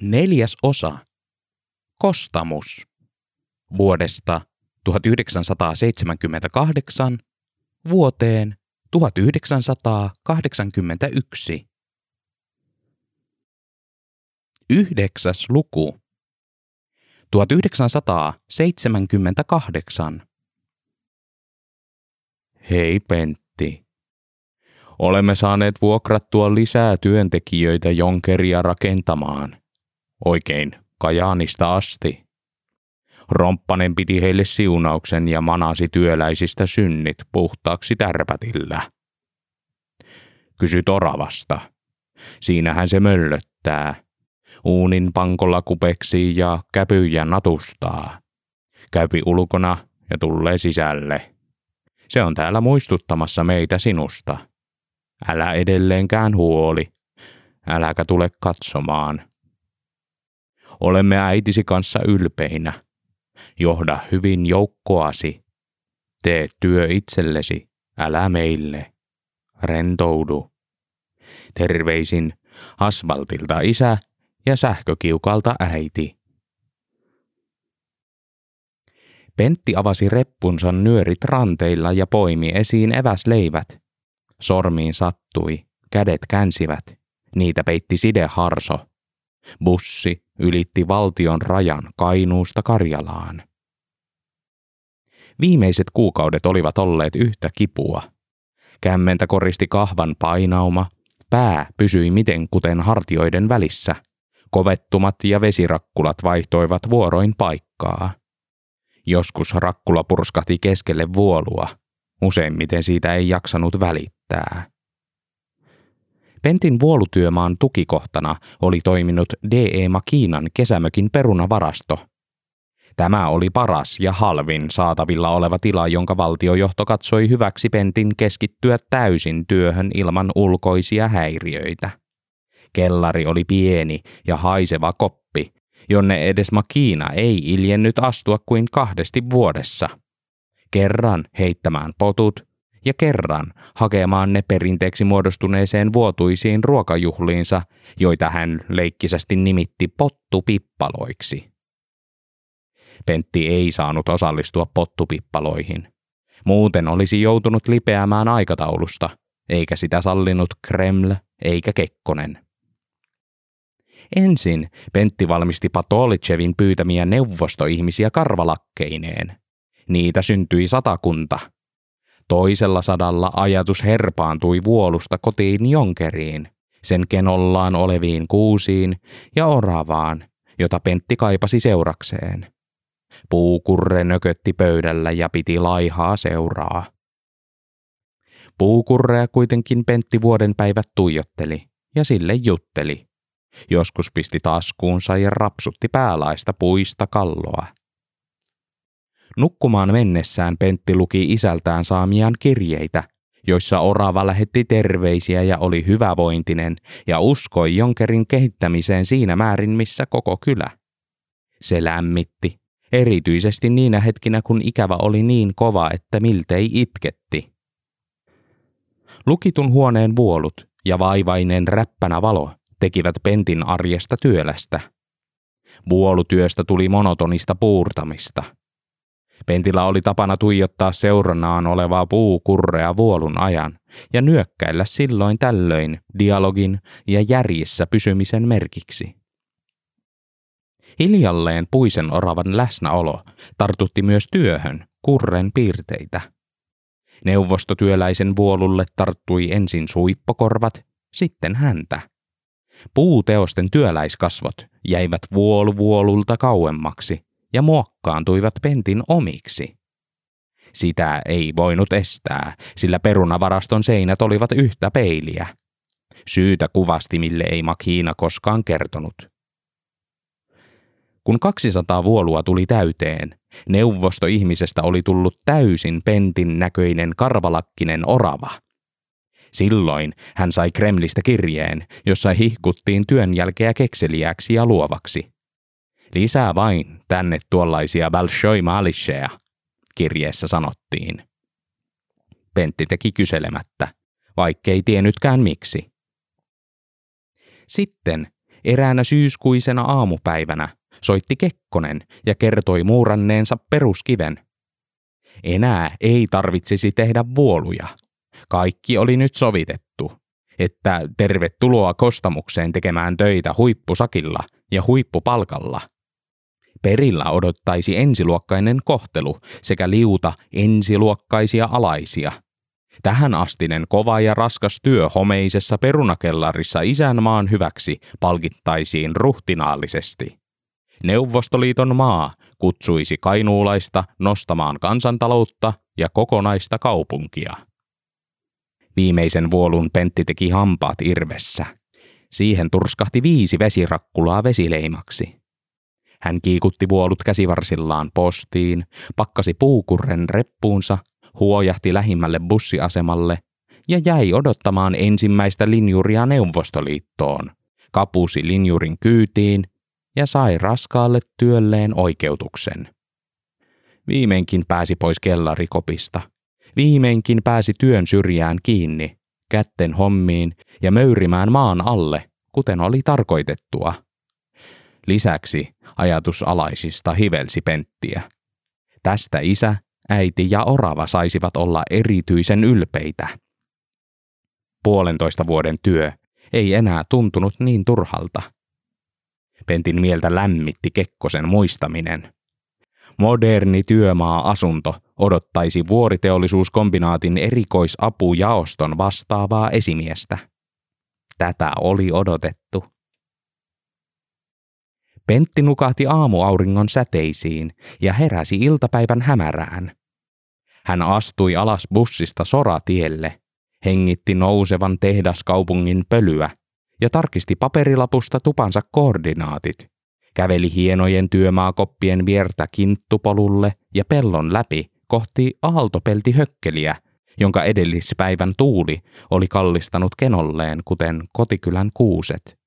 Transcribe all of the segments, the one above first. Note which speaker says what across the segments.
Speaker 1: Neljäs osa. Kostamus. Vuodesta 1978 vuoteen 1981. Yhdeksäs luku. 1978. Hei Pentti. Olemme saaneet vuokrattua lisää työntekijöitä Jonkeria rakentamaan. Oikein Kajaanista asti. Romppanen piti heille siunauksen ja manasi työläisistä synnit puhtaaksi tärpätillä. Kysy Toravasta. Siinähän se möllöttää. Uunin pankolla kupeksii ja käpyjä natustaa. Käypi ulkona ja tulee sisälle. Se on täällä muistuttamassa meitä sinusta. Älä edelleenkään huoli. Äläkä tule katsomaan. Olemme äitisi kanssa ylpeinä. Johda hyvin joukkoasi. Tee työ itsellesi, älä meille. Rentoudu. Terveisin asfaltilta isä ja sähkökiukalta äiti. Pentti avasi reppunsa nyörit ranteilla ja poimi esiin eväsleivät. Sormiin sattui, kädet känsivät. Niitä peitti sideharso. Bussi ylitti valtion rajan Kainuusta Karjalaan. Viimeiset kuukaudet olivat olleet yhtä kipua. Kämmentä koristi kahvan painauma, pää pysyi miten kuten hartioiden välissä. Kovettumat ja vesirakkulat vaihtoivat vuoroin paikkaa. Joskus rakkula purskahti keskelle vuolua, useimmiten siitä ei jaksanut välittää. Pentin vuolutyömaan tukikohtana oli toiminut DE Makiinan kesämökin perunavarasto. Tämä oli paras ja halvin saatavilla oleva tila, jonka valtiojohto katsoi hyväksi Pentin keskittyä täysin työhön ilman ulkoisia häiriöitä. Kellari oli pieni ja haiseva koppi, jonne edes Makiina ei iljennyt astua kuin kahdesti vuodessa. Kerran heittämään potut ja kerran hakemaan ne perinteeksi muodostuneeseen vuotuisiin ruokajuhliinsa, joita hän leikkisästi nimitti pottupippaloiksi. Pentti ei saanut osallistua pottupippaloihin. Muuten olisi joutunut lipeämään aikataulusta, eikä sitä sallinut Kreml eikä Kekkonen. Ensin Pentti valmisti Patolichevin pyytämiä neuvostoihmisiä karvalakkeineen. Niitä syntyi satakunta. Toisella sadalla ajatus herpaantui vuolusta kotiin Jonkeriin, sen kenollaan oleviin kuusiin ja oravaan, jota Pentti kaipasi seurakseen. Puukurre nökötti pöydällä ja piti laihaa seuraa. Puukurrea kuitenkin Pentti vuoden päivät tuijotteli ja sille jutteli. Joskus pisti taskuunsa ja rapsutti päälaista puista kalloa. Nukkumaan mennessään Pentti luki isältään saamiaan kirjeitä, joissa Orava lähetti terveisiä ja oli hyvävointinen ja uskoi Jonkerin kehittämiseen siinä määrin, missä koko kylä. Se lämmitti, erityisesti niinä hetkinä, kun ikävä oli niin kova, että miltei itketti. Lukitun huoneen vuolut ja vaivainen räppänä valo tekivät Pentin arjesta työlästä. Vuolutyöstä tuli monotonista puurtamista. Pentillä oli tapana tuijottaa seurannaan olevaa puukurrea vuolun ajan ja nyökkäillä silloin tällöin dialogin ja järjissä pysymisen merkiksi. Hiljalleen puisen oravan läsnäolo tartutti myös työhön kurren piirteitä. Neuvostotyöläisen vuolulle tarttui ensin suippokorvat, sitten häntä. Puuteosten työläiskasvot jäivät vuoluvuolulta kauemmaksi ja muokkaantuivat pentin omiksi. Sitä ei voinut estää, sillä perunavaraston seinät olivat yhtä peiliä. Syytä kuvasti, mille ei Makina koskaan kertonut. Kun 200 vuolua tuli täyteen, neuvosto ihmisestä oli tullut täysin pentin näköinen karvalakkinen orava – Silloin hän sai Kremlistä kirjeen, jossa hihkuttiin työn jälkeä kekseliäksi ja luovaksi. Lisää vain tänne tuollaisia Balshoi Malisheja, kirjeessä sanottiin. Pentti teki kyselemättä, vaikkei tiennytkään miksi. Sitten Eräänä syyskuisena aamupäivänä soitti Kekkonen ja kertoi muuranneensa peruskiven. Enää ei tarvitsisi tehdä vuoluja. Kaikki oli nyt sovitettu, että tervetuloa kostamukseen tekemään töitä huippusakilla ja huippupalkalla. Perillä odottaisi ensiluokkainen kohtelu sekä liuta ensiluokkaisia alaisia – Tähän astinen kova ja raskas työ homeisessa perunakellarissa isänmaan hyväksi palkittaisiin ruhtinaallisesti. Neuvostoliiton maa kutsuisi kainuulaista nostamaan kansantaloutta ja kokonaista kaupunkia. Viimeisen vuolun Pentti teki hampaat irvessä. Siihen turskahti viisi vesirakkulaa vesileimaksi. Hän kiikutti vuolut käsivarsillaan postiin, pakkasi puukurren reppuunsa huojahti lähimmälle bussiasemalle ja jäi odottamaan ensimmäistä linjuria Neuvostoliittoon, kapusi linjurin kyytiin ja sai raskaalle työlleen oikeutuksen. Viimeinkin pääsi pois kellarikopista. Viimeinkin pääsi työn syrjään kiinni, kätten hommiin ja möyrimään maan alle, kuten oli tarkoitettua. Lisäksi ajatus alaisista hivelsi penttiä. Tästä isä äiti ja orava saisivat olla erityisen ylpeitä. Puolentoista vuoden työ ei enää tuntunut niin turhalta. Pentin mieltä lämmitti Kekkosen muistaminen. Moderni työmaa-asunto odottaisi vuoriteollisuuskombinaatin erikoisapujaoston vastaavaa esimiestä. Tätä oli odotettu. Pentti nukahti aamuauringon säteisiin ja heräsi iltapäivän hämärään. Hän astui alas bussista soratielle, hengitti nousevan tehdaskaupungin pölyä ja tarkisti paperilapusta tupansa koordinaatit. Käveli hienojen työmaakoppien viertä kinttupolulle ja pellon läpi kohti aaltopelti hökkeliä, jonka edellispäivän tuuli oli kallistanut kenolleen, kuten kotikylän kuuset.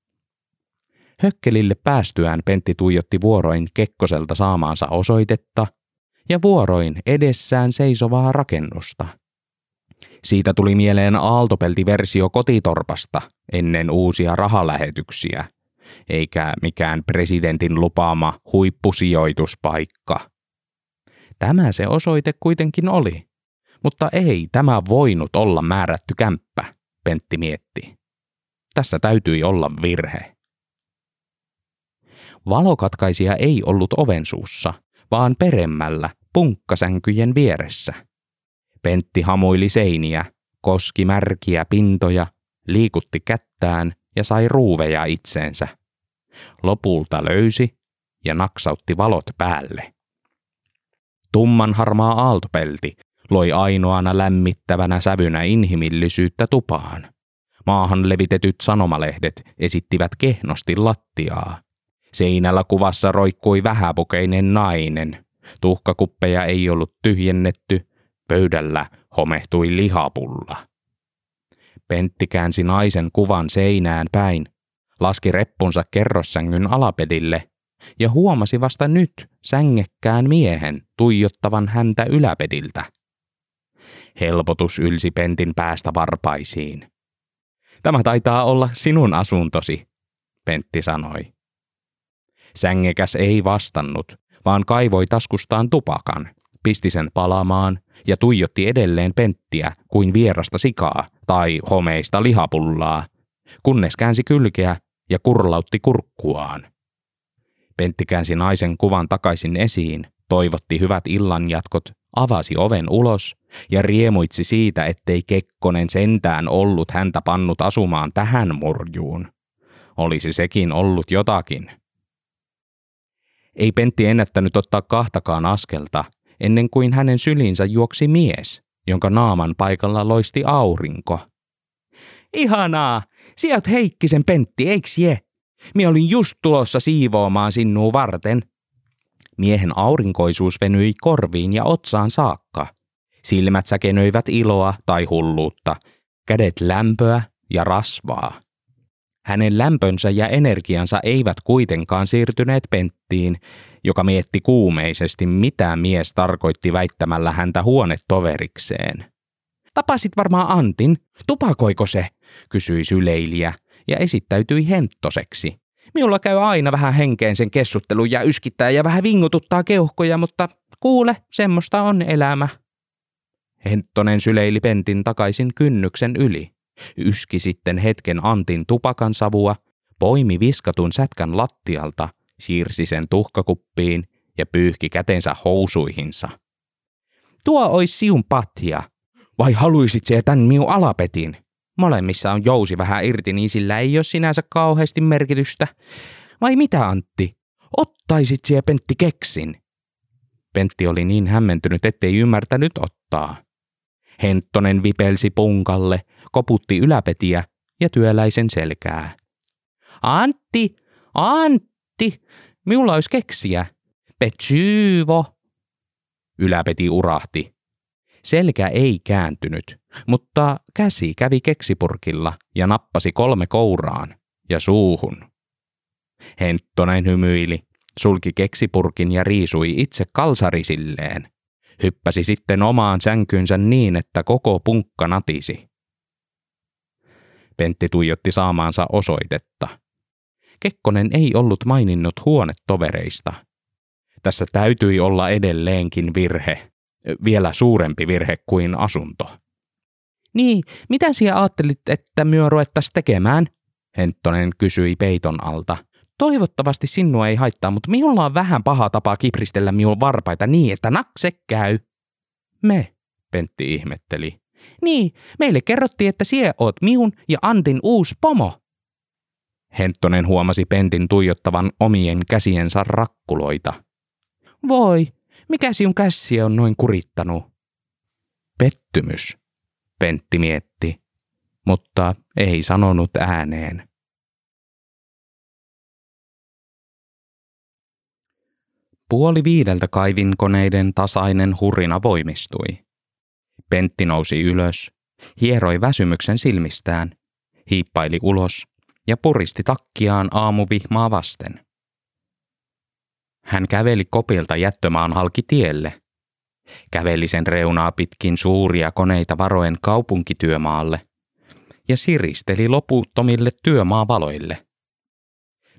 Speaker 1: Hökkelille päästyään Pentti tuijotti vuoroin Kekkoselta saamaansa osoitetta ja vuoroin edessään seisovaa rakennusta. Siitä tuli mieleen aaltopeltiversio kotitorpasta ennen uusia rahalähetyksiä, eikä mikään presidentin lupaama huippusijoituspaikka. Tämä se osoite kuitenkin oli, mutta ei tämä voinut olla määrätty kämppä, Pentti mietti. Tässä täytyi olla virhe. Valokatkaisia ei ollut ovensuussa, vaan peremmällä punkkasänkyjen vieressä. Pentti hamuili seiniä, koski märkiä pintoja, liikutti kättään ja sai ruuveja itseensä. Lopulta löysi ja naksautti valot päälle. Tumman harmaa aaltopelti loi ainoana lämmittävänä sävynä inhimillisyyttä tupaan. Maahan levitetyt sanomalehdet esittivät kehnosti lattiaa. Seinällä kuvassa roikkui vähäpukeinen nainen. Tuhkakuppeja ei ollut tyhjennetty, pöydällä homehtui lihapulla. Pentti käänsi naisen kuvan seinään päin, laski reppunsa kerrossängyn alapedille ja huomasi vasta nyt sängekkään miehen tuijottavan häntä yläpediltä. Helpotus ylsi Pentin päästä varpaisiin. Tämä taitaa olla sinun asuntosi, Pentti sanoi. Sängekäs ei vastannut, vaan kaivoi taskustaan tupakan, pisti sen palamaan ja tuijotti edelleen penttiä kuin vierasta sikaa tai homeista lihapullaa, kunnes käänsi kylkeä ja kurlautti kurkkuaan. Pentti käänsi naisen kuvan takaisin esiin, toivotti hyvät illanjatkot, avasi oven ulos ja riemuitsi siitä, ettei Kekkonen sentään ollut häntä pannut asumaan tähän murjuun. Olisi sekin ollut jotakin. Ei Pentti ennättänyt ottaa kahtakaan askelta, ennen kuin hänen sylinsä juoksi mies, jonka naaman paikalla loisti aurinko. Ihanaa! Sieltä Heikkisen Pentti, eiks je? Mie olin just tulossa siivoamaan sinua varten. Miehen aurinkoisuus venyi korviin ja otsaan saakka. Silmät säkenöivät iloa tai hulluutta, kädet lämpöä ja rasvaa. Hänen lämpönsä ja energiansa eivät kuitenkaan siirtyneet Penttiin, joka mietti kuumeisesti, mitä mies tarkoitti väittämällä häntä huonetoverikseen. Tapasit varmaan Antin. Tupakoiko se? kysyi syleiliä ja esittäytyi henttoseksi. Minulla käy aina vähän henkeen sen kessuttelun ja yskittää ja vähän vingututtaa keuhkoja, mutta kuule, semmoista on elämä. Henttonen syleili pentin takaisin kynnyksen yli. Yski sitten hetken Antin tupakan savua, poimi viskatun sätkän lattialta, siirsi sen tuhkakuppiin ja pyyhki kätensä housuihinsa. Tuo ois siun patja. Vai haluisit se tän miu alapetin? Molemmissa on jousi vähän irti, niin sillä ei ole sinänsä kauheasti merkitystä. Vai mitä Antti? Ottaisit sie Pentti keksin? Pentti oli niin hämmentynyt, ettei ymmärtänyt ottaa. Henttonen vipelsi punkalle, koputti yläpetiä ja työläisen selkää. Antti, Antti, minulla olisi keksiä. Petsyvo. Yläpeti urahti. Selkä ei kääntynyt, mutta käsi kävi keksipurkilla ja nappasi kolme kouraan ja suuhun. Henttonen hymyili, sulki keksipurkin ja riisui itse kalsarisilleen. Hyppäsi sitten omaan sänkynsä niin, että koko punkka natisi. Pentti tuijotti saamaansa osoitetta. Kekkonen ei ollut maininnut huonetovereista. Tässä täytyi olla edelleenkin virhe, vielä suurempi virhe kuin asunto. Niin, mitä sinä ajattelit, että myö ruvettaisiin tekemään? Henttonen kysyi peiton alta. Toivottavasti sinua ei haittaa, mutta minulla on vähän paha tapa kipristellä minun varpaita niin, että nakse käy. Me, Pentti ihmetteli. Niin, meille kerrottiin, että sie oot miun ja Antin uusi pomo. Henttonen huomasi Pentin tuijottavan omien käsiensä rakkuloita. Voi, mikä sinun käsiä on noin kurittanut? Pettymys, Pentti mietti, mutta ei sanonut ääneen. Puoli viideltä kaivinkoneiden tasainen hurina voimistui. Pentti nousi ylös, hieroi väsymyksen silmistään, hiippaili ulos ja puristi takkiaan aamuvihmaa vasten. Hän käveli kopilta jättömaan halki tielle. Käveli sen reunaa pitkin suuria koneita varoen kaupunkityömaalle ja siristeli loputtomille työmaavaloille.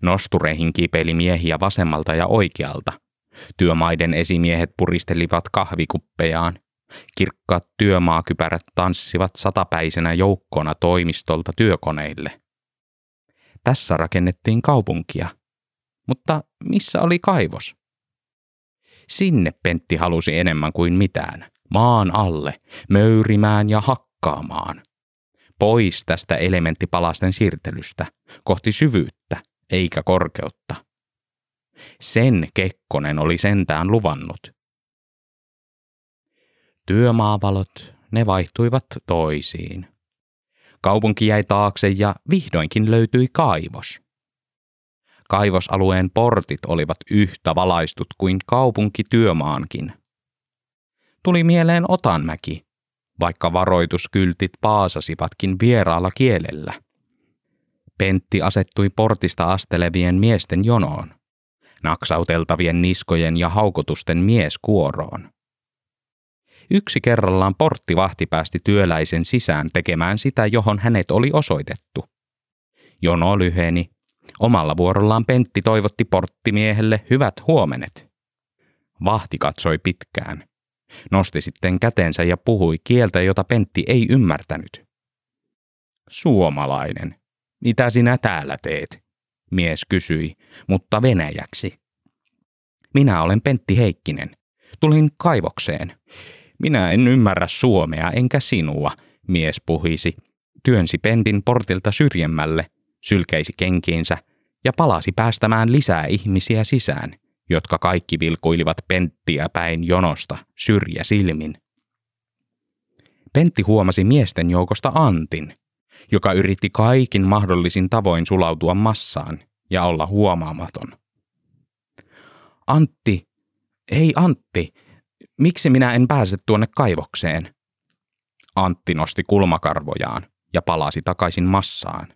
Speaker 1: Nostureihin kipeili miehiä vasemmalta ja oikealta. Työmaiden esimiehet puristelivat kahvikuppejaan. Kirkkaat työmaakypärät tanssivat satapäisenä joukkona toimistolta työkoneille. Tässä rakennettiin kaupunkia. Mutta missä oli kaivos? Sinne Pentti halusi enemmän kuin mitään. Maan alle, möyrimään ja hakkaamaan. Pois tästä elementtipalasten siirtelystä, kohti syvyyttä, eikä korkeutta. Sen Kekkonen oli sentään luvannut. Työmaavalot, ne vaihtuivat toisiin. Kaupunki jäi taakse ja vihdoinkin löytyi kaivos. Kaivosalueen portit olivat yhtä valaistut kuin kaupunki työmaankin. Tuli mieleen Otanmäki, vaikka varoituskyltit paasasivatkin vieraalla kielellä. Pentti asettui portista astelevien miesten jonoon, naksauteltavien niskojen ja haukotusten mieskuoroon. Yksi kerrallaan porttivahti päästi työläisen sisään tekemään sitä, johon hänet oli osoitettu. Jono lyheni. Omalla vuorollaan Pentti toivotti porttimiehelle hyvät huomenet. Vahti katsoi pitkään. Nosti sitten kätensä ja puhui kieltä, jota Pentti ei ymmärtänyt. Suomalainen. Mitä sinä täällä teet? Mies kysyi, mutta venäjäksi. Minä olen Pentti Heikkinen. Tulin kaivokseen. Minä en ymmärrä suomea enkä sinua, mies puhisi, työnsi pentin portilta syrjemmälle, sylkeisi kenkiinsä ja palasi päästämään lisää ihmisiä sisään, jotka kaikki vilkuilivat penttiä päin jonosta syrjä silmin. Pentti huomasi miesten joukosta Antin, joka yritti kaikin mahdollisin tavoin sulautua massaan ja olla huomaamaton. Antti, ei Antti, Miksi minä en pääse tuonne kaivokseen? Antti nosti kulmakarvojaan ja palasi takaisin massaan.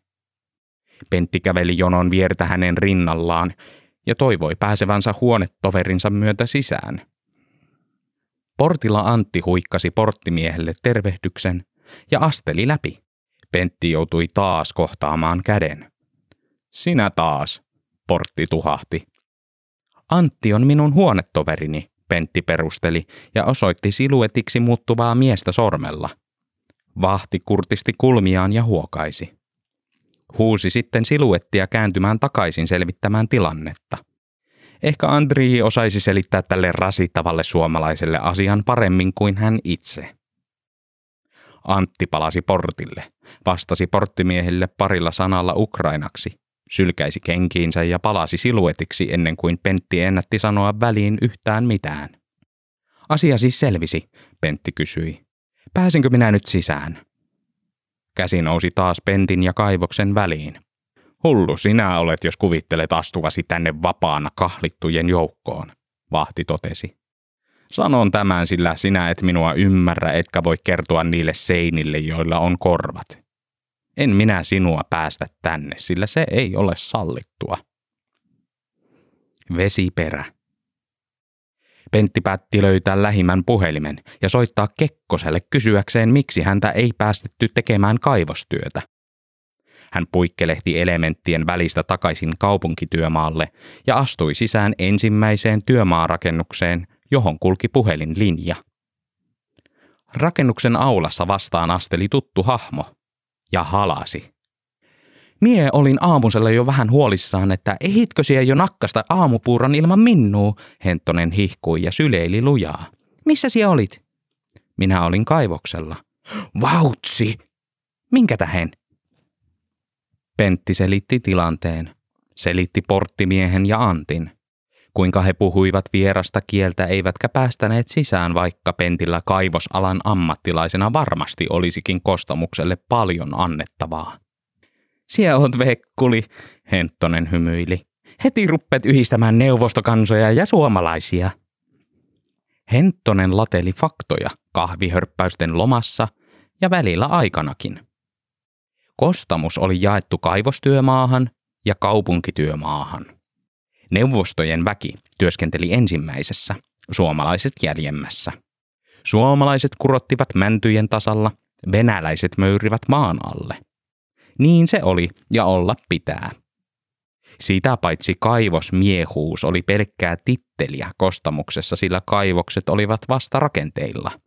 Speaker 1: Pentti käveli jonon viertä hänen rinnallaan ja toivoi pääsevänsä huonetoverinsa myötä sisään. Portilla Antti huikkasi porttimiehelle tervehdyksen ja asteli läpi. Pentti joutui taas kohtaamaan käden. Sinä taas, Portti tuhahti. Antti on minun huonetoverini, Pentti perusteli ja osoitti siluetiksi muuttuvaa miestä sormella. Vahti kurtisti kulmiaan ja huokaisi. Huusi sitten siluettia kääntymään takaisin selvittämään tilannetta. Ehkä Andrii osaisi selittää tälle rasittavalle suomalaiselle asian paremmin kuin hän itse. Antti palasi portille, vastasi porttimiehille parilla sanalla ukrainaksi, sylkäisi kenkiinsä ja palasi siluetiksi ennen kuin Pentti ennätti sanoa väliin yhtään mitään. Asia siis selvisi, Pentti kysyi. Pääsinkö minä nyt sisään? Käsi nousi taas Pentin ja kaivoksen väliin. Hullu sinä olet, jos kuvittelet astuvasi tänne vapaana kahlittujen joukkoon, vahti totesi. Sanon tämän, sillä sinä et minua ymmärrä, etkä voi kertoa niille seinille, joilla on korvat. En minä sinua päästä tänne, sillä se ei ole sallittua. Vesiperä. Pentti päätti löytää lähimmän puhelimen ja soittaa Kekkoselle kysyäkseen, miksi häntä ei päästetty tekemään kaivostyötä. Hän puikkelehti elementtien välistä takaisin kaupunkityömaalle ja astui sisään ensimmäiseen työmaarakennukseen, johon kulki puhelinlinja. Rakennuksen aulassa vastaan asteli tuttu hahmo ja halasi. Mie olin aamusella jo vähän huolissaan, että ehitkö siellä jo nakkasta aamupuuron ilman minnuu, Henttonen hihkui ja syleili lujaa. Missä siellä olit? Minä olin kaivoksella. Vautsi! Minkä tähen? Pentti selitti tilanteen. Selitti porttimiehen ja Antin. Kuinka he puhuivat vierasta kieltä eivätkä päästäneet sisään, vaikka Pentillä kaivosalan ammattilaisena varmasti olisikin kostamukselle paljon annettavaa. Siellä oot vekkuli, Henttonen hymyili. Heti ruppet yhdistämään neuvostokansoja ja suomalaisia. Henttonen lateli faktoja kahvihörppäysten lomassa ja välillä aikanakin. Kostamus oli jaettu kaivostyömaahan ja kaupunkityömaahan. Neuvostojen väki työskenteli ensimmäisessä, suomalaiset jäljemmässä. Suomalaiset kurottivat mäntyjen tasalla, venäläiset möyrivät maan alle. Niin se oli ja olla pitää. Sitä paitsi kaivosmiehuus oli pelkkää titteliä kostamuksessa, sillä kaivokset olivat vasta rakenteilla –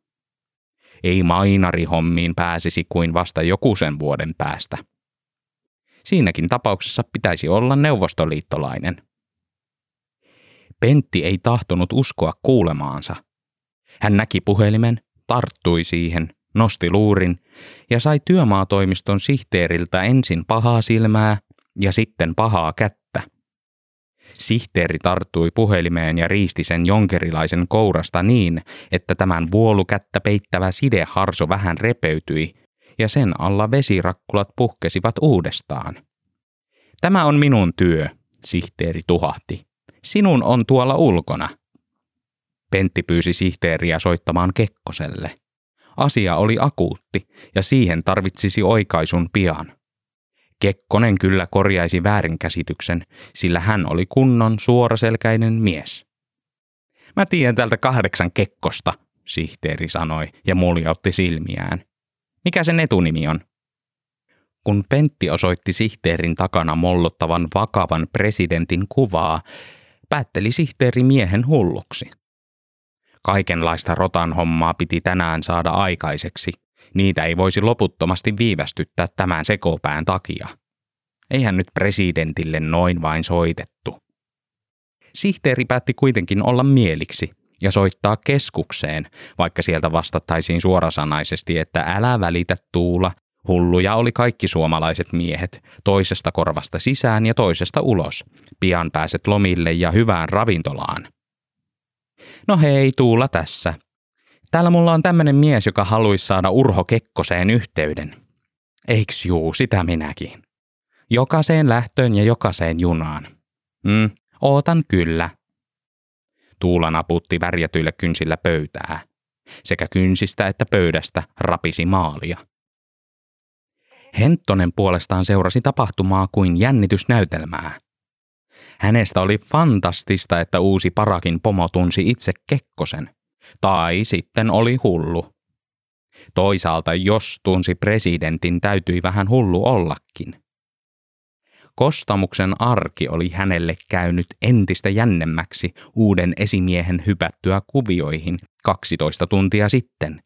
Speaker 1: ei mainarihommiin pääsisi kuin vasta joku sen vuoden päästä. Siinäkin tapauksessa pitäisi olla neuvostoliittolainen. Pentti ei tahtonut uskoa kuulemaansa. Hän näki puhelimen, tarttui siihen, nosti luurin ja sai työmaatoimiston sihteeriltä ensin pahaa silmää ja sitten pahaa kättä. Sihteeri tarttui puhelimeen ja riisti sen jonkerilaisen kourasta niin, että tämän vuolukättä peittävä sideharso vähän repeytyi ja sen alla vesirakkulat puhkesivat uudestaan. Tämä on minun työ, sihteeri tuhahti. Sinun on tuolla ulkona. Pentti pyysi sihteeriä soittamaan Kekkoselle. Asia oli akuutti ja siihen tarvitsisi oikaisun pian. Kekkonen kyllä korjaisi väärinkäsityksen, sillä hän oli kunnon suoraselkäinen mies. Mä tiedän täältä kahdeksan Kekkosta, sihteeri sanoi ja muljautti silmiään. Mikä sen etunimi on? Kun Pentti osoitti sihteerin takana mollottavan vakavan presidentin kuvaa, päätteli sihteeri miehen hulluksi. Kaikenlaista rotan hommaa piti tänään saada aikaiseksi – Niitä ei voisi loputtomasti viivästyttää tämän sekopään takia. Eihän nyt presidentille noin vain soitettu. Sihteeri päätti kuitenkin olla mieliksi ja soittaa keskukseen, vaikka sieltä vastattaisiin suorasanaisesti, että älä välitä Tuula, hulluja oli kaikki suomalaiset miehet, toisesta korvasta sisään ja toisesta ulos. Pian pääset lomille ja hyvään ravintolaan. No hei, Tuula tässä, Täällä mulla on tämmönen mies, joka haluaisi saada Urho Kekkoseen yhteyden. Eiks juu, sitä minäkin. Jokaiseen lähtöön ja jokaiseen junaan. Mm, ootan kyllä. Tuula naputti värjätyillä kynsillä pöytää. Sekä kynsistä että pöydästä rapisi maalia. Henttonen puolestaan seurasi tapahtumaa kuin jännitysnäytelmää. Hänestä oli fantastista, että uusi parakin pomo tunsi itse Kekkosen. Tai sitten oli hullu. Toisaalta jos tunsi presidentin, täytyi vähän hullu ollakin. Kostamuksen arki oli hänelle käynyt entistä jännemmäksi uuden esimiehen hypättyä kuvioihin 12 tuntia sitten.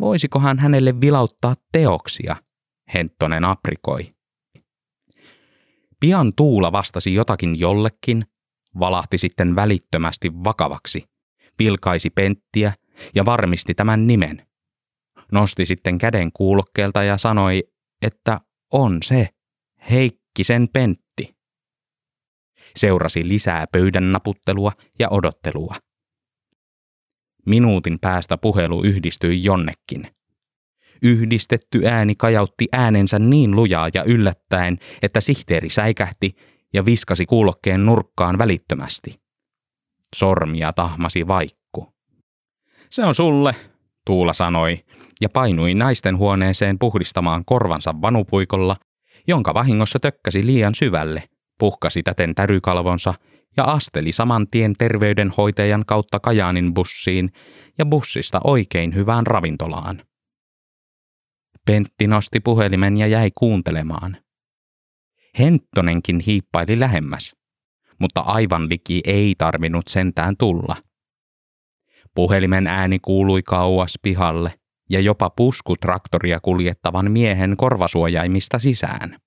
Speaker 1: Voisikohan hänelle vilauttaa teoksia, Henttonen aprikoi. Pian Tuula vastasi jotakin jollekin, valahti sitten välittömästi vakavaksi, pilkaisi penttiä ja varmisti tämän nimen. Nosti sitten käden kuulokkeelta ja sanoi, että on se, Heikkisen Pentti. Seurasi lisää pöydän naputtelua ja odottelua. Minuutin päästä puhelu yhdistyi jonnekin. Yhdistetty ääni kajautti äänensä niin lujaa ja yllättäen, että sihteeri säikähti ja viskasi kuulokkeen nurkkaan välittömästi. Sormia tahmasi vaikku. Se on sulle, Tuula sanoi, ja painui naisten huoneeseen puhdistamaan korvansa vanupuikolla, jonka vahingossa tökkäsi liian syvälle, puhkasi täten tärykalvonsa ja asteli saman tien terveydenhoitajan kautta Kajaanin bussiin ja bussista oikein hyvään ravintolaan. Pentti nosti puhelimen ja jäi kuuntelemaan. Henttonenkin hiippaili lähemmäs, mutta aivan liki ei tarvinnut sentään tulla. Puhelimen ääni kuului kauas pihalle ja jopa puskutraktoria kuljettavan miehen korvasuojaimista sisään.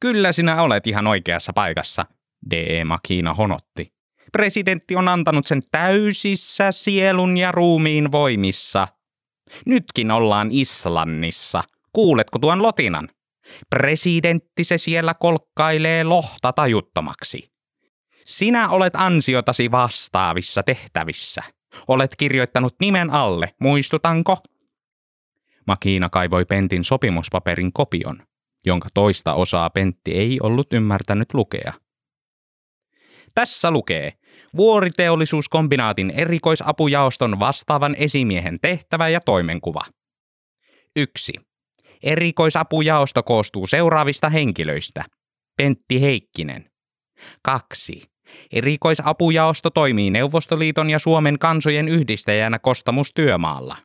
Speaker 1: Kyllä sinä olet ihan oikeassa paikassa, D.E. Makina honotti. Presidentti on antanut sen täysissä sielun ja ruumiin voimissa. Nytkin ollaan Islannissa. Kuuletko tuon lotinan? Presidentti se siellä kolkkailee lohta tajuttomaksi. Sinä olet ansiotasi vastaavissa tehtävissä. Olet kirjoittanut nimen alle, muistutanko? Makiina kaivoi Pentin sopimuspaperin kopion, jonka toista osaa Pentti ei ollut ymmärtänyt lukea. Tässä lukee Vuoriteollisuuskombinaatin erikoisapujaoston vastaavan esimiehen tehtävä ja toimenkuva. 1. Erikoisapujaosto koostuu seuraavista henkilöistä. Pentti Heikkinen. 2. Erikoisapujaosto toimii Neuvostoliiton ja Suomen kansojen yhdistäjänä kostamustyömaalla.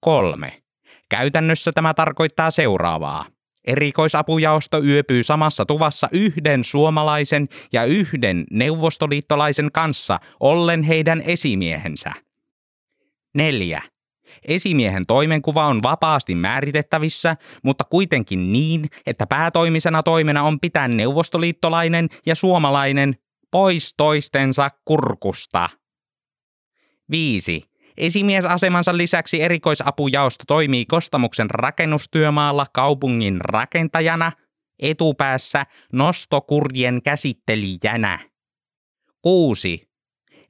Speaker 1: 3. Käytännössä tämä tarkoittaa seuraavaa. Erikoisapujaosto yöpyy samassa tuvassa yhden suomalaisen ja yhden neuvostoliittolaisen kanssa, ollen heidän esimiehensä. 4. Esimiehen toimenkuva on vapaasti määritettävissä, mutta kuitenkin niin, että päätoimisena toimena on pitää neuvostoliittolainen ja suomalainen pois toistensa kurkusta. 5. Esimiesasemansa lisäksi erikoisapujaosto toimii Kostamuksen rakennustyömaalla kaupungin rakentajana, etupäässä nostokurjen käsittelijänä. 6.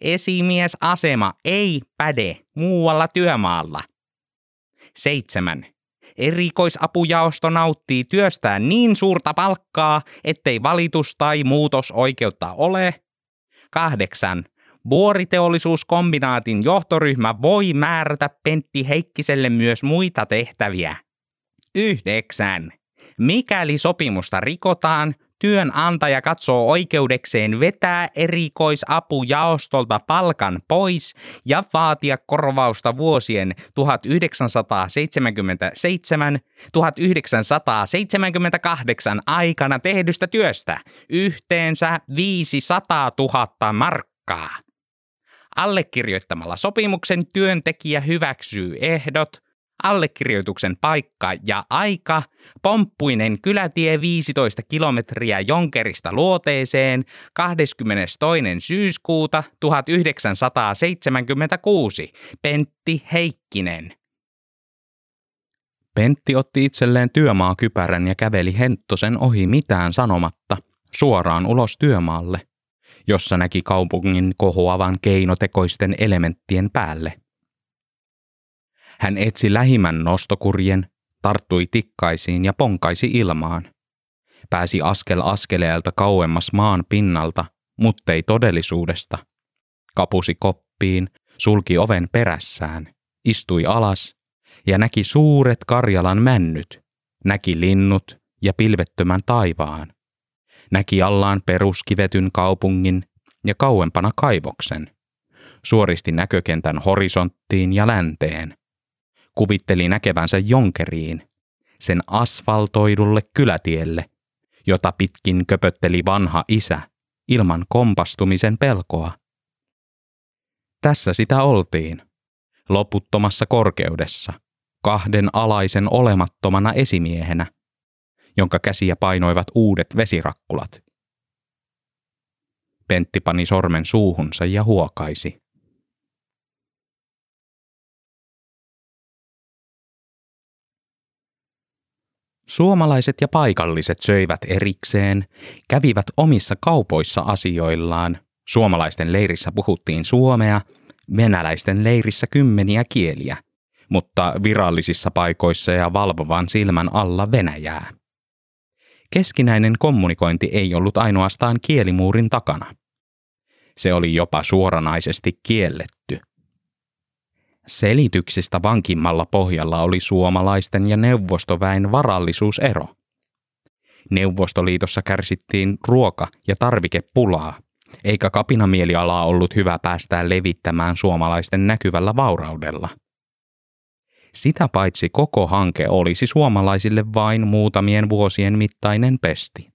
Speaker 1: Esimiesasema ei päde muualla työmaalla. 7. Erikoisapujaosto nauttii työstään niin suurta palkkaa, ettei valitus tai muutosoikeutta ole. 8. Vuoriteollisuuskombinaatin johtoryhmä voi määrätä Pentti Heikkiselle myös muita tehtäviä. 9. Mikäli sopimusta rikotaan, työnantaja katsoo oikeudekseen vetää erikoisapujaostolta palkan pois ja vaatia korvausta vuosien 1977-1978 aikana tehdystä työstä yhteensä 500 000 markkaa. Allekirjoittamalla sopimuksen työntekijä hyväksyy ehdot – allekirjoituksen paikka ja aika, pomppuinen kylätie 15 kilometriä Jonkerista luoteeseen 22. syyskuuta 1976, Pentti Heikkinen. Pentti otti itselleen työmaakypärän ja käveli Henttosen ohi mitään sanomatta, suoraan ulos työmaalle, jossa näki kaupungin kohoavan keinotekoisten elementtien päälle – hän etsi lähimmän nostokurjen, tarttui tikkaisiin ja ponkaisi ilmaan. Pääsi askel askeleelta kauemmas maan pinnalta, muttei todellisuudesta. Kapusi koppiin, sulki oven perässään, istui alas ja näki suuret Karjalan männyt, näki linnut ja pilvettömän taivaan. Näki allaan peruskivetyn kaupungin ja kauempana kaivoksen. Suoristi näkökentän horisonttiin ja länteen kuvitteli näkevänsä Jonkeriin, sen asfaltoidulle kylätielle, jota pitkin köpötteli vanha isä ilman kompastumisen pelkoa. Tässä sitä oltiin, loputtomassa korkeudessa, kahden alaisen olemattomana esimiehenä, jonka käsiä painoivat uudet vesirakkulat. Pentti pani sormen suuhunsa ja huokaisi. Suomalaiset ja paikalliset söivät erikseen, kävivät omissa kaupoissa asioillaan. Suomalaisten leirissä puhuttiin suomea, venäläisten leirissä kymmeniä kieliä, mutta virallisissa paikoissa ja valvovan silmän alla Venäjää. Keskinäinen kommunikointi ei ollut ainoastaan kielimuurin takana. Se oli jopa suoranaisesti kielletty. Selityksistä vankimmalla pohjalla oli suomalaisten ja neuvostoväen varallisuusero. Neuvostoliitossa kärsittiin ruoka- ja tarvikepulaa, eikä kapinamielialaa ollut hyvä päästää levittämään suomalaisten näkyvällä vauraudella. Sitä paitsi koko hanke olisi suomalaisille vain muutamien vuosien mittainen pesti.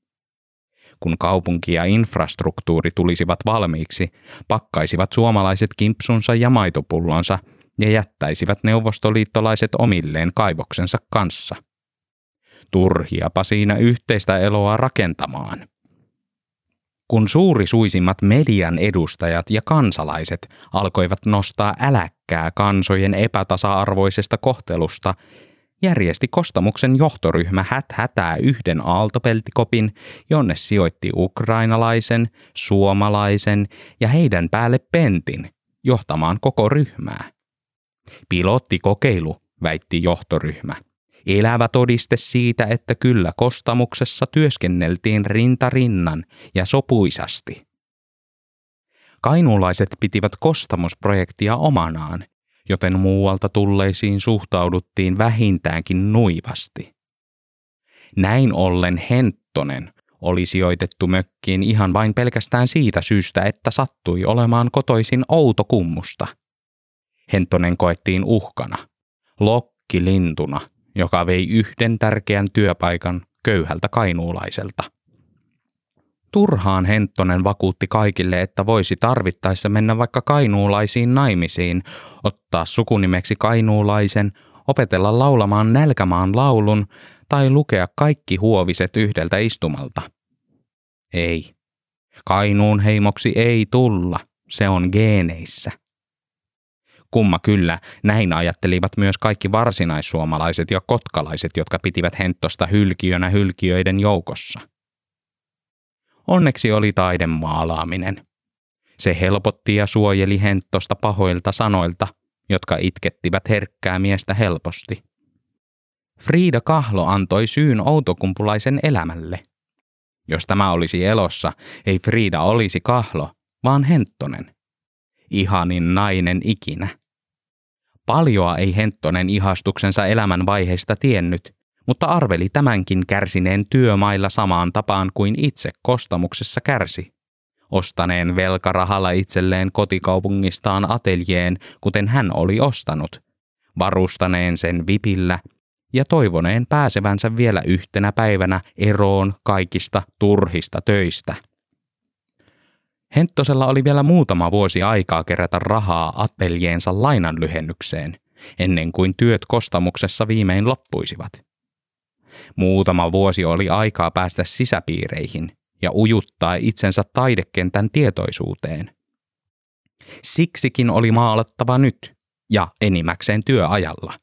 Speaker 1: Kun kaupunki ja infrastruktuuri tulisivat valmiiksi, pakkaisivat suomalaiset kimpsunsa ja maitopullonsa – ja jättäisivät neuvostoliittolaiset omilleen kaivoksensa kanssa. Turhiapa siinä yhteistä eloa rakentamaan. Kun suurisuisimmat median edustajat ja kansalaiset alkoivat nostaa äläkkää kansojen epätasa-arvoisesta kohtelusta, järjesti kostamuksen johtoryhmä häthätää yhden aaltopeltikopin, jonne sijoitti ukrainalaisen, suomalaisen ja heidän päälle pentin johtamaan koko ryhmää. Pilottikokeilu, väitti johtoryhmä. Elävä todiste siitä, että kyllä kostamuksessa työskenneltiin rintarinnan ja sopuisasti. Kainuulaiset pitivät kostamusprojektia omanaan, joten muualta tulleisiin suhtauduttiin vähintäänkin nuivasti. Näin ollen Henttonen oli sijoitettu mökkiin ihan vain pelkästään siitä syystä, että sattui olemaan kotoisin Outokummusta – Hentonen koettiin uhkana, lokkilintuna, joka vei yhden tärkeän työpaikan köyhältä kainuulaiselta. Turhaan Henttonen vakuutti kaikille, että voisi tarvittaessa mennä vaikka kainuulaisiin naimisiin, ottaa sukunimeksi kainuulaisen, opetella laulamaan nälkämaan laulun tai lukea kaikki huoviset yhdeltä istumalta. Ei. Kainuun heimoksi ei tulla, se on geeneissä. Kumma kyllä, näin ajattelivat myös kaikki varsinaissuomalaiset ja kotkalaiset, jotka pitivät Henttosta hylkiönä hylkiöiden joukossa. Onneksi oli taiden maalaaminen. Se helpotti ja suojeli Henttosta pahoilta sanoilta, jotka itkettivät herkkää miestä helposti. Frida Kahlo antoi syyn outokumpulaisen elämälle. Jos tämä olisi elossa, ei Frida olisi Kahlo, vaan Henttonen. Ihanin nainen ikinä. Paljoa ei Henttonen ihastuksensa elämän vaiheista tiennyt, mutta arveli tämänkin kärsineen työmailla samaan tapaan kuin itse kostamuksessa kärsi. Ostaneen velkarahalla itselleen kotikaupungistaan ateljeen, kuten hän oli ostanut. Varustaneen sen vipillä ja toivoneen pääsevänsä vielä yhtenä päivänä eroon kaikista turhista töistä. Henttosella oli vielä muutama vuosi aikaa kerätä rahaa ateljeensa lainanlyhennykseen, ennen kuin työt kostamuksessa viimein loppuisivat. Muutama vuosi oli aikaa päästä sisäpiireihin ja ujuttaa itsensä taidekentän tietoisuuteen. Siksikin oli maalattava nyt ja enimmäkseen työajalla.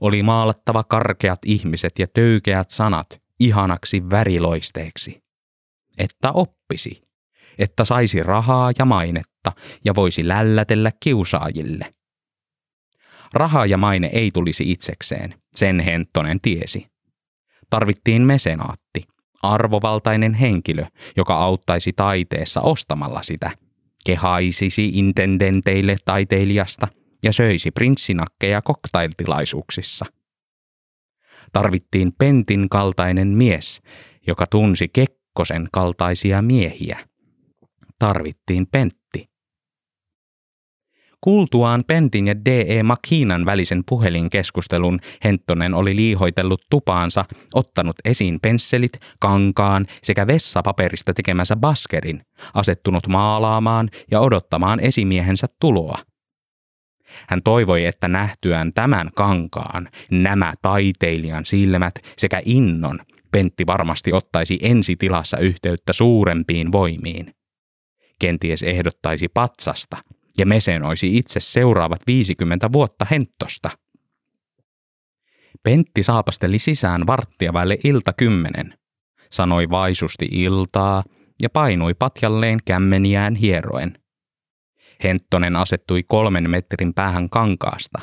Speaker 1: Oli maalattava karkeat ihmiset ja töykeät sanat ihanaksi väriloisteeksi. Että oppisi että saisi rahaa ja mainetta ja voisi lällätellä kiusaajille. Raha ja maine ei tulisi itsekseen, sen Henttonen tiesi. Tarvittiin mesenaatti, arvovaltainen henkilö, joka auttaisi taiteessa ostamalla sitä, kehaisisi intendenteille taiteilijasta ja söisi prinssinakkeja koktailtilaisuuksissa. Tarvittiin Pentin kaltainen mies, joka tunsi Kekkosen kaltaisia miehiä – tarvittiin Pentti. Kuultuaan Pentin ja D.E. Makinan välisen puhelinkeskustelun Henttonen oli liihoitellut tupaansa, ottanut esiin pensselit, kankaan sekä vessapaperista tekemänsä baskerin, asettunut maalaamaan ja odottamaan esimiehensä tuloa. Hän toivoi, että nähtyään tämän kankaan, nämä taiteilijan silmät sekä innon, Pentti varmasti ottaisi ensitilassa yhteyttä suurempiin voimiin. Kenties ehdottaisi patsasta – ja mesenoisi itse seuraavat 50 vuotta henttosta. Pentti saapasteli sisään varttia väille ilta kymmenen, sanoi vaisusti iltaa ja painui patjalleen kämmeniään hieroen. Henttonen asettui kolmen metrin päähän kankaasta,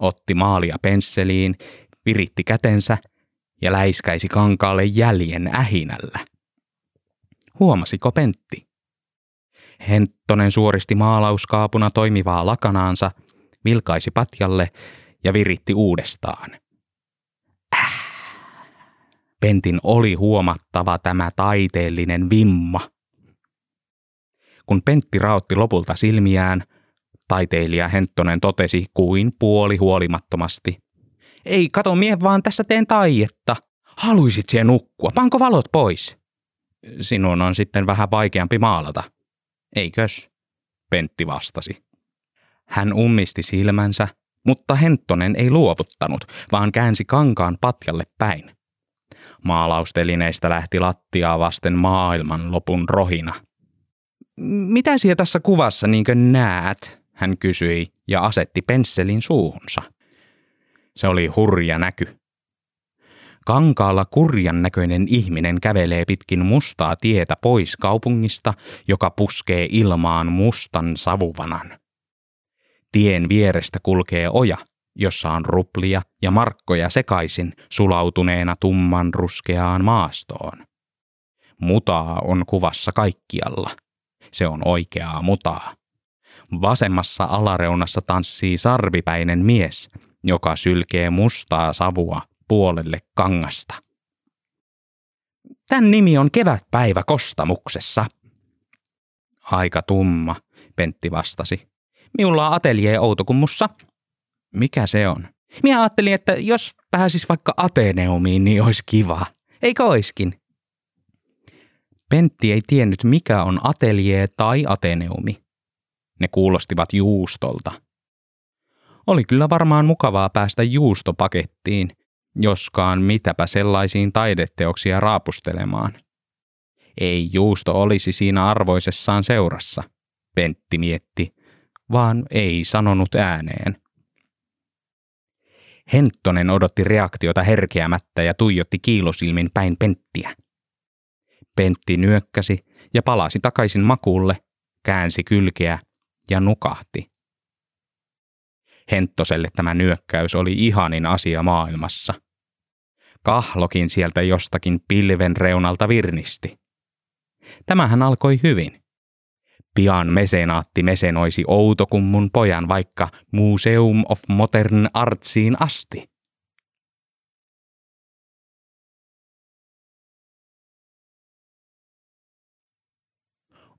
Speaker 1: otti maalia pensseliin, viritti kätensä ja läiskäisi kankaalle jäljen ähinällä. Huomasiko Pentti? Henttonen suoristi maalauskaapuna toimivaa lakanaansa, vilkaisi patjalle ja viritti uudestaan. Äh. Pentin oli huomattava tämä taiteellinen vimma. Kun Pentti raotti lopulta silmiään, taiteilija Henttonen totesi kuin puoli huolimattomasti. Ei, kato mie vaan tässä teen taietta. Haluisit siihen nukkua, panko valot pois? Sinun on sitten vähän vaikeampi maalata, Eikös? Pentti vastasi. Hän ummisti silmänsä, mutta Henttonen ei luovuttanut, vaan käänsi kankaan patjalle päin. Maalaustelineistä lähti lattiaa vasten maailman lopun rohina. Mitä siellä tässä kuvassa niinkö näet? hän kysyi ja asetti pensselin suuhunsa. Se oli hurja näky. Kankaalla kurjan näköinen ihminen kävelee pitkin mustaa tietä pois kaupungista, joka puskee ilmaan mustan savuvanan. Tien vierestä kulkee oja, jossa on ruplia ja markkoja sekaisin sulautuneena tumman ruskeaan maastoon. Mutaa on kuvassa kaikkialla. Se on oikeaa mutaa. Vasemmassa alareunassa tanssii sarvipäinen mies, joka sylkee mustaa savua puolelle kangasta. Tän nimi on kevätpäivä kostamuksessa. Aika tumma, Pentti vastasi. Minulla on ateljee Outokummussa. Mikä se on? Minä ajattelin, että jos pääsis vaikka Ateneumiin, niin olisi kiva. Eikö oiskin? Pentti ei tiennyt, mikä on ateljee tai Ateneumi. Ne kuulostivat juustolta. Oli kyllä varmaan mukavaa päästä juustopakettiin – joskaan mitäpä sellaisiin taideteoksia raapustelemaan. Ei juusto olisi siinä arvoisessaan seurassa, Pentti mietti, vaan ei sanonut ääneen. Henttonen odotti reaktiota herkeämättä ja tuijotti kiilosilmin päin Penttiä. Pentti nyökkäsi ja palasi takaisin makuulle, käänsi kylkeä ja nukahti. Henttoselle tämä nyökkäys oli ihanin asia maailmassa. Kahlokin sieltä jostakin pilven reunalta virnisti. Tämähän alkoi hyvin. Pian mesenaatti mesenoisi Outokummun pojan vaikka Museum of Modern Artsiin asti.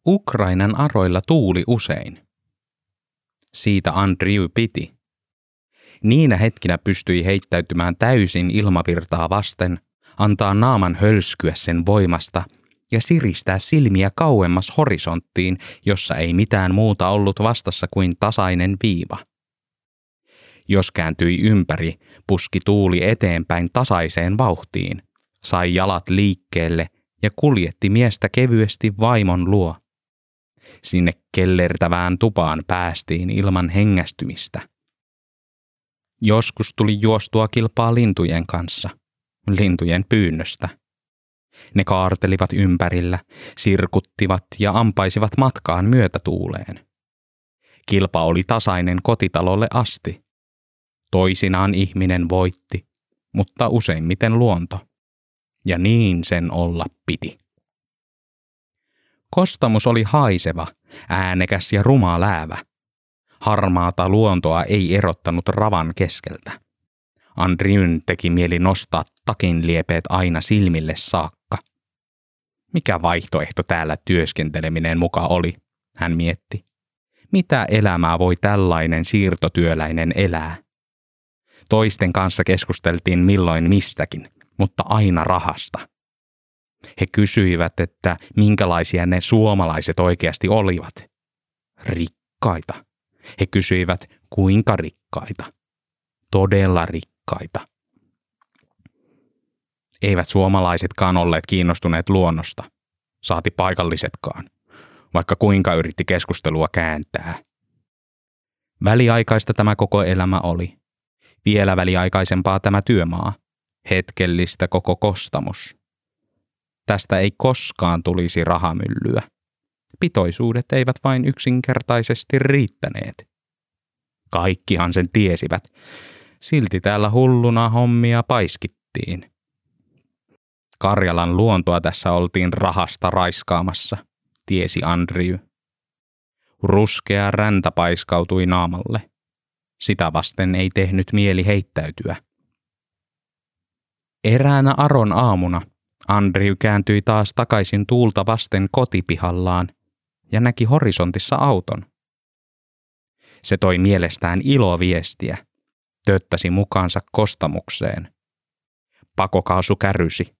Speaker 1: Ukrainan aroilla tuuli usein. Siitä Andriy piti. Niinä hetkinä pystyi heittäytymään täysin ilmavirtaa vasten, antaa naaman hölskyä sen voimasta ja siristää silmiä kauemmas horisonttiin, jossa ei mitään muuta ollut vastassa kuin tasainen viiva. Jos kääntyi ympäri, puski tuuli eteenpäin tasaiseen vauhtiin, sai jalat liikkeelle ja kuljetti miestä kevyesti vaimon luo. Sinne kellertävään tupaan päästiin ilman hengästymistä – Joskus tuli juostua kilpaa lintujen kanssa, lintujen pyynnöstä. Ne kaartelivat ympärillä, sirkuttivat ja ampaisivat matkaan myötätuuleen. Kilpa oli tasainen kotitalolle asti. Toisinaan ihminen voitti, mutta useimmiten luonto. Ja niin sen olla piti. Kostamus oli haiseva, äänekäs ja ruma läävä – Harmaata luontoa ei erottanut ravan keskeltä. Andriyn teki mieli nostaa takin liepeet aina silmille saakka. Mikä vaihtoehto täällä työskenteleminen muka oli, hän mietti. Mitä elämää voi tällainen siirtotyöläinen elää? Toisten kanssa keskusteltiin milloin mistäkin, mutta aina rahasta. He kysyivät, että minkälaisia ne suomalaiset oikeasti olivat. Rikkaita. He kysyivät, kuinka rikkaita. Todella rikkaita. Eivät suomalaisetkaan olleet kiinnostuneet luonnosta, saati paikallisetkaan, vaikka kuinka yritti keskustelua kääntää. Väliaikaista tämä koko elämä oli. Vielä väliaikaisempaa tämä työmaa. Hetkellistä koko kostamus. Tästä ei koskaan tulisi rahamyllyä. Pitoisuudet eivät vain yksinkertaisesti riittäneet. Kaikkihan sen tiesivät. Silti täällä hulluna hommia paiskittiin. Karjalan luontoa tässä oltiin rahasta raiskaamassa, tiesi Andriy. Ruskea räntä paiskautui naamalle. Sitä vasten ei tehnyt mieli heittäytyä. Eräänä Aron aamuna Andriy kääntyi taas takaisin tuulta vasten kotipihallaan ja näki horisontissa auton. Se toi mielestään iloviestiä, tööttäsi mukaansa kostamukseen. Pakokaasu kärysi.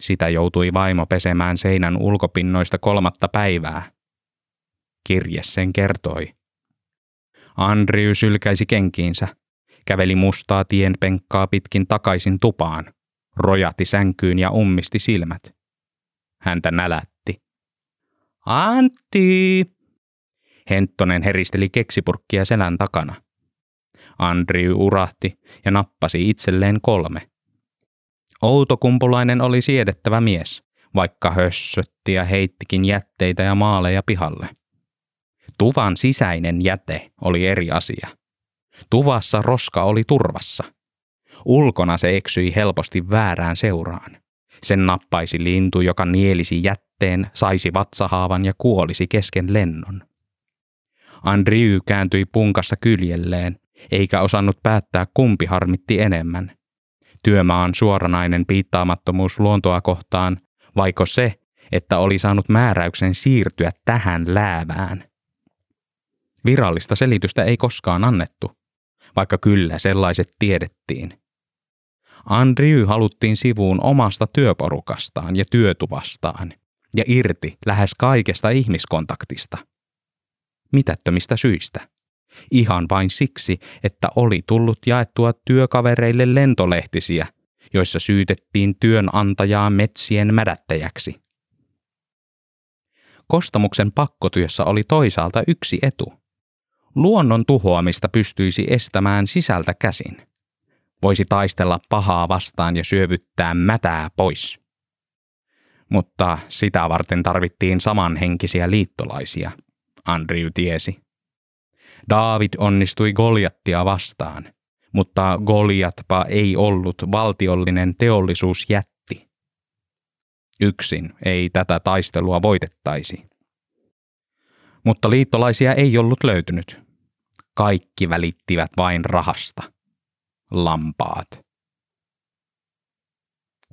Speaker 1: Sitä joutui vaimo pesemään seinän ulkopinnoista kolmatta päivää. Kirje sen kertoi. Andriy sylkäisi kenkiinsä, käveli mustaa tienpenkkaa pitkin takaisin tupaan, rojati sänkyyn ja ummisti silmät. Häntä nälätti. Antti! Henttonen heristeli keksipurkkia selän takana. Andriy urahti ja nappasi itselleen kolme. Outokumpulainen oli siedettävä mies, vaikka hössötti ja heittikin jätteitä ja maaleja pihalle. Tuvan sisäinen jäte oli eri asia. Tuvassa roska oli turvassa. Ulkona se eksyi helposti väärään seuraan. Sen nappaisi lintu, joka nielisi jätteen, saisi vatsahaavan ja kuolisi kesken lennon. Andriy kääntyi punkassa kyljelleen, eikä osannut päättää kumpi harmitti enemmän. Työmaan suoranainen piittaamattomuus luontoa kohtaan, vaiko se, että oli saanut määräyksen siirtyä tähän läävään. Virallista selitystä ei koskaan annettu, vaikka kyllä sellaiset tiedettiin. Andrew haluttiin sivuun omasta työporukastaan ja työtuvastaan ja irti lähes kaikesta ihmiskontaktista. Mitättömistä syistä. Ihan vain siksi, että oli tullut jaettua työkavereille lentolehtisiä, joissa syytettiin työnantajaa metsien mädättäjäksi. Kostamuksen pakkotyössä oli toisaalta yksi etu. Luonnon tuhoamista pystyisi estämään sisältä käsin. Voisi taistella pahaa vastaan ja syövyttää mätää pois. Mutta sitä varten tarvittiin samanhenkisiä liittolaisia, Andrew tiesi. David onnistui Goliattia vastaan, mutta Goliatpa ei ollut valtiollinen teollisuusjätti. Yksin ei tätä taistelua voitettaisi. Mutta liittolaisia ei ollut löytynyt. Kaikki välittivät vain rahasta. Lampaat.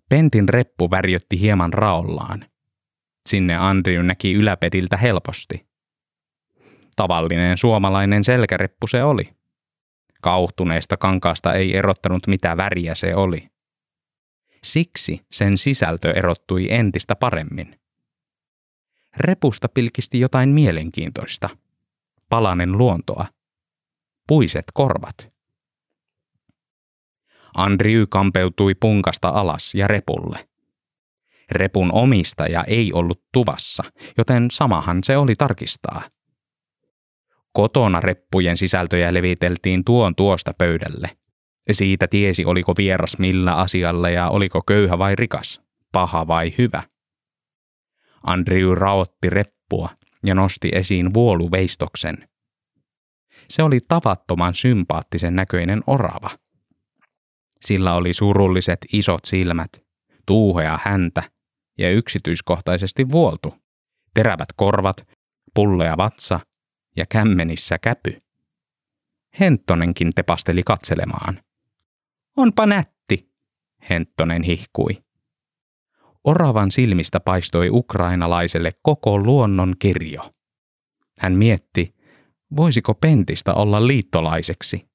Speaker 1: Pentin reppu värjötti hieman raollaan. Sinne Andrew näki yläpediltä helposti. Tavallinen suomalainen selkäreppu se oli. Kauhtuneesta kankaasta ei erottanut mitä väriä se oli. Siksi sen sisältö erottui entistä paremmin. Repusta pilkisti jotain mielenkiintoista. Palanen luontoa. Puiset korvat. Andriy kampeutui punkasta alas ja repulle. Repun omistaja ei ollut tuvassa, joten samahan se oli tarkistaa – Kotona reppujen sisältöjä leviteltiin tuon tuosta pöydälle. Siitä tiesi, oliko vieras millä asialla ja oliko köyhä vai rikas, paha vai hyvä. Andrew raotti reppua ja nosti esiin vuoluveistoksen. Se oli tavattoman sympaattisen näköinen orava. Sillä oli surulliset isot silmät, tuuhea häntä ja yksityiskohtaisesti vuoltu. Terävät korvat, pullea vatsa ja kämmenissä käpy. Henttonenkin tepasteli katselemaan. Onpa nätti, Henttonen hihkui. Oravan silmistä paistoi ukrainalaiselle koko luonnon kirjo. Hän mietti, voisiko Pentistä olla liittolaiseksi?